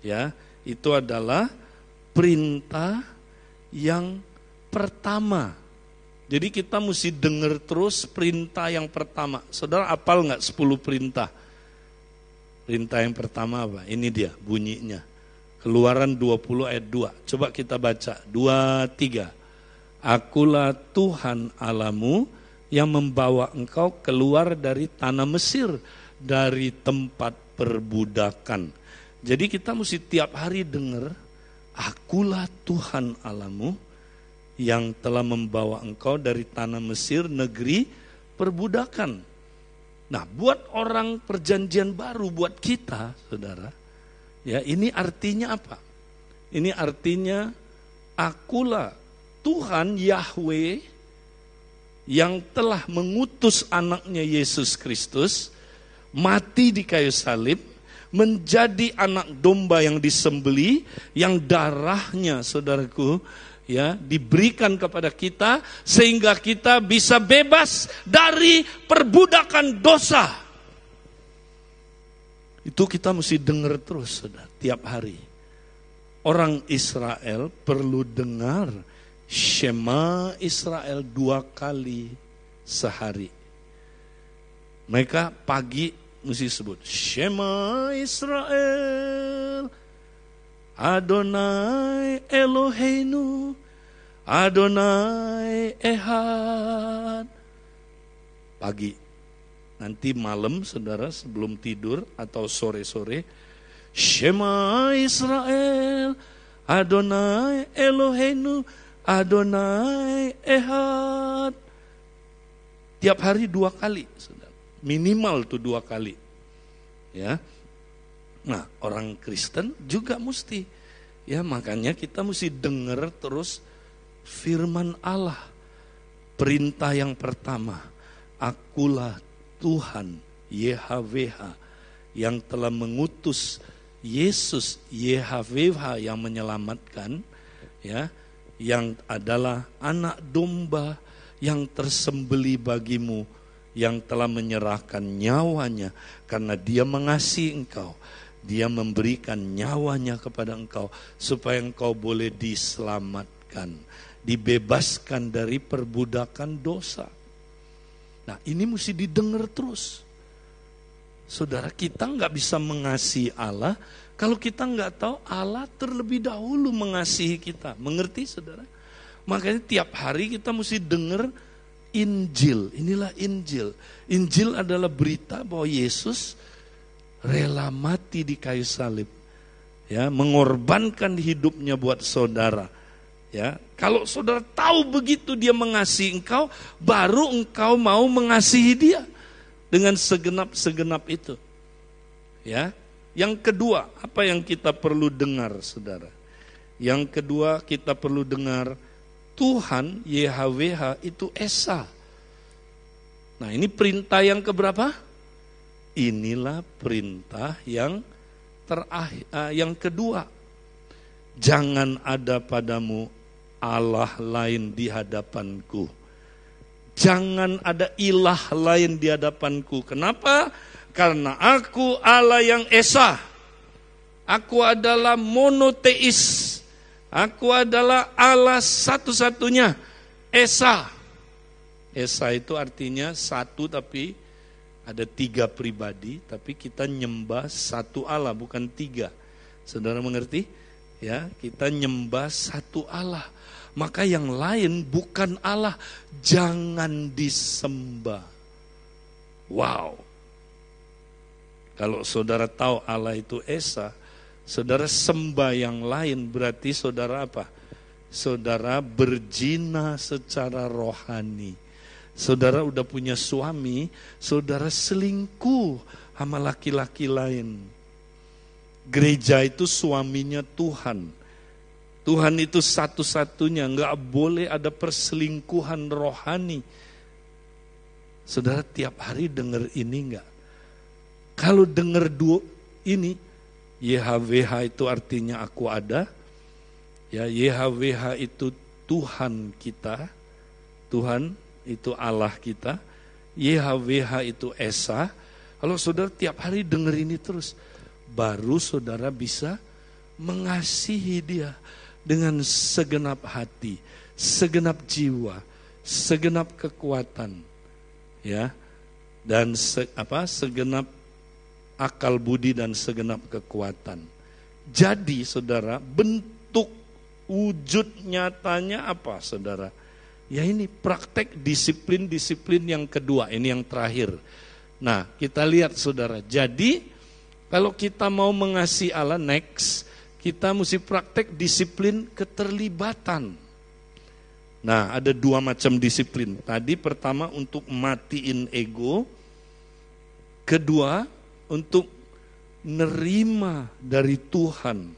Ya, itu adalah perintah yang pertama. Jadi kita mesti dengar terus perintah yang pertama. Saudara apal nggak 10 perintah? Perintah yang pertama apa? Ini dia bunyinya. Keluaran 20 ayat 2. Coba kita baca. 2, 3. Akulah Tuhan alamu yang membawa engkau keluar dari tanah Mesir, dari tempat perbudakan. Jadi kita mesti tiap hari dengar, akulah Tuhan alamu yang telah membawa engkau dari tanah Mesir, negeri perbudakan. Nah, buat orang perjanjian baru, buat kita, saudara, ya ini artinya apa? Ini artinya akulah Tuhan Yahweh yang telah mengutus anaknya Yesus Kristus mati di kayu salib menjadi anak domba yang disembeli yang darahnya saudaraku ya diberikan kepada kita sehingga kita bisa bebas dari perbudakan dosa. Itu kita mesti dengar terus saudara tiap hari. Orang Israel perlu dengar Shema Israel dua kali sehari. Mereka pagi mesti sebut Shema Israel Adonai Eloheinu Adonai Ehad Pagi Nanti malam saudara sebelum tidur atau sore-sore Shema Israel Adonai Eloheinu Adonai Ehad. Tiap hari dua kali, minimal tuh dua kali. Ya, Nah, orang Kristen juga mesti. Ya, makanya kita mesti dengar terus firman Allah. Perintah yang pertama, akulah Tuhan YHWH yang telah mengutus Yesus YHWH yang menyelamatkan ya yang adalah anak domba yang tersembeli bagimu yang telah menyerahkan nyawanya karena dia mengasihi engkau dia memberikan nyawanya kepada engkau supaya engkau boleh diselamatkan dibebaskan dari perbudakan dosa nah ini mesti didengar terus saudara kita nggak bisa mengasihi Allah kalau kita nggak tahu Allah terlebih dahulu mengasihi kita, mengerti saudara? Makanya tiap hari kita mesti dengar Injil. Inilah Injil. Injil adalah berita bahwa Yesus rela mati di kayu salib. Ya, mengorbankan hidupnya buat saudara. Ya, kalau saudara tahu begitu dia mengasihi engkau, baru engkau mau mengasihi dia dengan segenap-segenap itu. Ya, yang kedua, apa yang kita perlu dengar, saudara? Yang kedua, kita perlu dengar Tuhan YHWH itu Esa. Nah, ini perintah yang keberapa? Inilah perintah yang terakhir, uh, yang kedua. Jangan ada padamu Allah lain di hadapanku. Jangan ada ilah lain di hadapanku. Kenapa? Karena aku Allah yang esa. Aku adalah monoteis. Aku adalah Allah satu-satunya. Esa. Esa itu artinya satu tapi ada tiga pribadi. Tapi kita nyembah satu Allah bukan tiga. Saudara mengerti? Ya, kita nyembah satu Allah maka yang lain bukan Allah, jangan disembah. Wow. Kalau saudara tahu Allah itu Esa, saudara sembah yang lain berarti saudara apa? Saudara berjina secara rohani. Saudara udah punya suami, saudara selingkuh sama laki-laki lain. Gereja itu suaminya Tuhan Tuhan itu satu-satunya, nggak boleh ada perselingkuhan rohani. Saudara tiap hari dengar ini nggak? Kalau dengar dua ini, YHWH itu artinya aku ada, ya YHWH itu Tuhan kita, Tuhan itu Allah kita, YHWH itu Esa. Kalau saudara tiap hari dengar ini terus, baru saudara bisa mengasihi dia dengan segenap hati, segenap jiwa, segenap kekuatan, ya, dan se, apa segenap akal budi dan segenap kekuatan. Jadi, saudara, bentuk wujud nyatanya apa, saudara? Ya ini praktek disiplin-disiplin yang kedua, ini yang terakhir. Nah, kita lihat saudara. Jadi, kalau kita mau mengasihi Allah next, kita mesti praktek disiplin keterlibatan. Nah, ada dua macam disiplin. Tadi pertama untuk matiin ego, kedua untuk nerima dari Tuhan.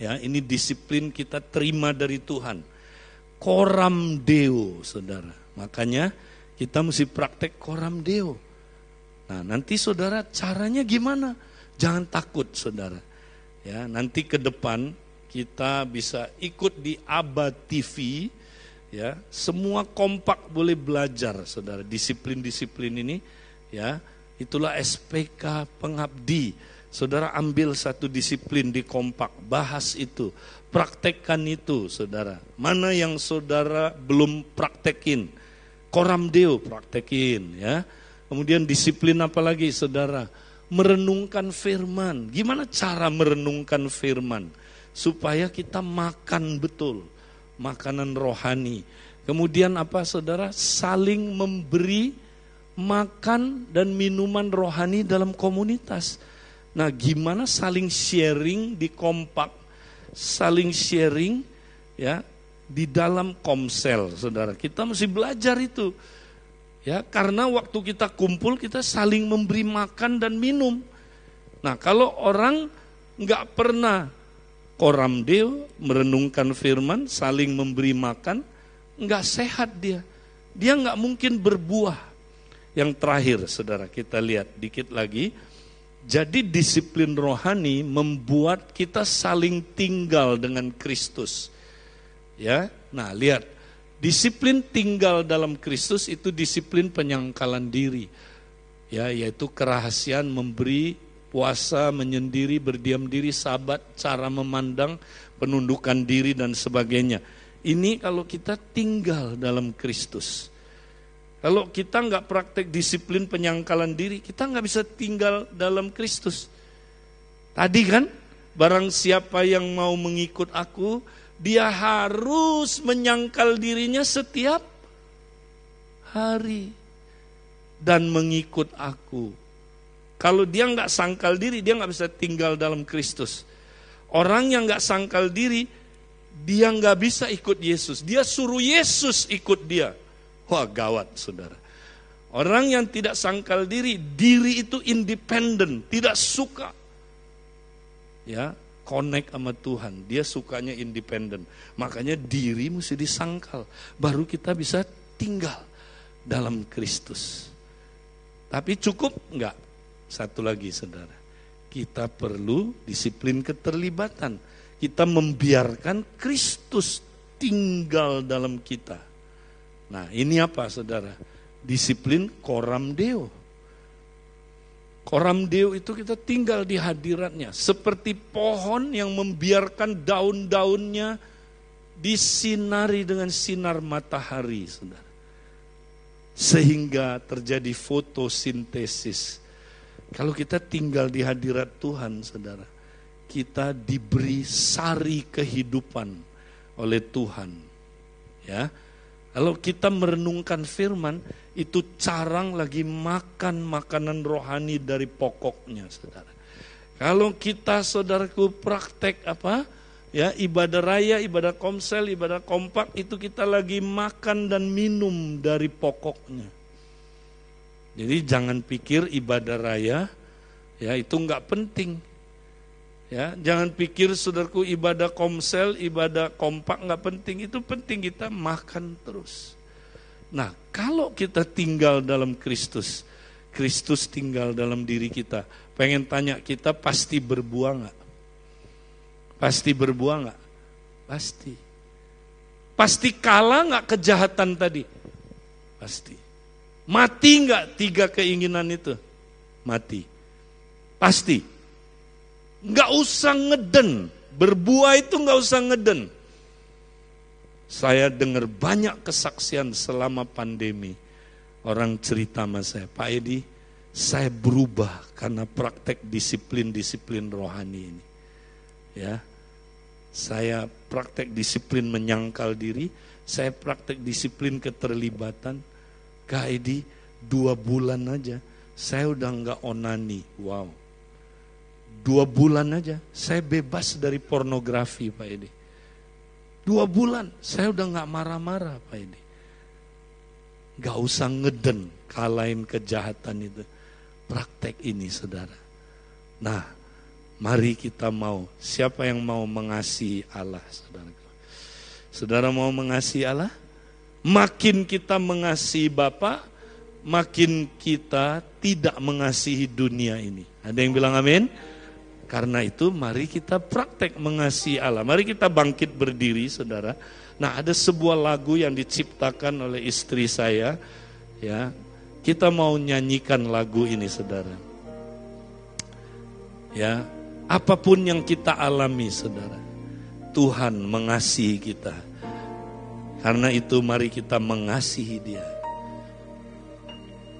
Ya, ini disiplin kita terima dari Tuhan. Koram deo, Saudara. Makanya kita mesti praktek koram deo. Nah, nanti Saudara caranya gimana? Jangan takut, Saudara. Ya, nanti ke depan kita bisa ikut di ABA TV ya. Semua kompak boleh belajar Saudara, disiplin-disiplin ini ya. Itulah SPK pengabdi. Saudara ambil satu disiplin di kompak, bahas itu, praktekkan itu, saudara. Mana yang saudara belum praktekin? Koram deo praktekin, ya. Kemudian disiplin apa lagi, saudara? merenungkan firman. Gimana cara merenungkan firman? Supaya kita makan betul makanan rohani. Kemudian apa saudara? Saling memberi makan dan minuman rohani dalam komunitas. Nah gimana saling sharing di kompak, saling sharing ya di dalam komsel saudara. Kita mesti belajar itu. Ya, karena waktu kita kumpul kita saling memberi makan dan minum. Nah, kalau orang nggak pernah koram deo, merenungkan firman, saling memberi makan, nggak sehat dia. Dia nggak mungkin berbuah. Yang terakhir, saudara, kita lihat dikit lagi. Jadi disiplin rohani membuat kita saling tinggal dengan Kristus. Ya, nah lihat Disiplin tinggal dalam Kristus itu disiplin penyangkalan diri. Ya, yaitu kerahasiaan memberi, puasa, menyendiri, berdiam diri, sabat, cara memandang, penundukan diri dan sebagainya. Ini kalau kita tinggal dalam Kristus. Kalau kita nggak praktek disiplin penyangkalan diri, kita nggak bisa tinggal dalam Kristus. Tadi kan, barang siapa yang mau mengikut aku, dia harus menyangkal dirinya setiap hari dan mengikut aku. Kalau dia nggak sangkal diri, dia nggak bisa tinggal dalam Kristus. Orang yang nggak sangkal diri, dia nggak bisa ikut Yesus. Dia suruh Yesus ikut dia. Wah gawat saudara. Orang yang tidak sangkal diri, diri itu independen, tidak suka. Ya, connect sama Tuhan. Dia sukanya independen. Makanya diri mesti disangkal. Baru kita bisa tinggal dalam Kristus. Tapi cukup enggak? Satu lagi saudara. Kita perlu disiplin keterlibatan. Kita membiarkan Kristus tinggal dalam kita. Nah, ini apa Saudara? Disiplin koram deo. Koram deo itu kita tinggal di hadiratnya. Seperti pohon yang membiarkan daun-daunnya disinari dengan sinar matahari, saudara. Sehingga terjadi fotosintesis. Kalau kita tinggal di hadirat Tuhan, saudara, kita diberi sari kehidupan oleh Tuhan. Ya, kalau kita merenungkan firman, itu carang lagi makan makanan rohani dari pokoknya, saudara. Kalau kita, saudaraku, praktek apa? Ya, ibadah raya, ibadah komsel, ibadah kompak itu kita lagi makan dan minum dari pokoknya. Jadi jangan pikir ibadah raya ya itu enggak penting. Ya, jangan pikir saudaraku ibadah komsel, ibadah kompak enggak penting. Itu penting kita makan terus. Nah, kalau kita tinggal dalam Kristus, Kristus tinggal dalam diri kita. Pengen tanya kita pasti berbuah enggak? Pasti berbuah nggak? Pasti. Pasti kalah nggak kejahatan tadi? Pasti. Mati nggak tiga keinginan itu? Mati. Pasti. Nggak usah ngeden. Berbuah itu nggak usah ngeden. Saya dengar banyak kesaksian selama pandemi. Orang cerita sama saya, Pak Edi, saya berubah karena praktek disiplin-disiplin rohani ini. Ya, saya praktek disiplin menyangkal diri, saya praktek disiplin keterlibatan. Kak Edi, dua bulan aja, saya udah nggak onani. Wow. Dua bulan aja, saya bebas dari pornografi Pak Edi. Dua bulan, saya udah nggak marah-marah Pak Edi. Gak usah ngeden, kalahin kejahatan itu. Praktek ini saudara. Nah, Mari kita mau. Siapa yang mau mengasihi Allah, saudara? Saudara mau mengasihi Allah? Makin kita mengasihi Bapa, makin kita tidak mengasihi dunia ini. Ada yang bilang amin? Karena itu mari kita praktek mengasihi Allah. Mari kita bangkit berdiri, saudara. Nah, ada sebuah lagu yang diciptakan oleh istri saya, ya. Kita mau nyanyikan lagu ini, saudara. Ya, Apa pun yang kita alami saudara, Tuhan mengasihi kita. Karena itu mari kita mengasihi dia.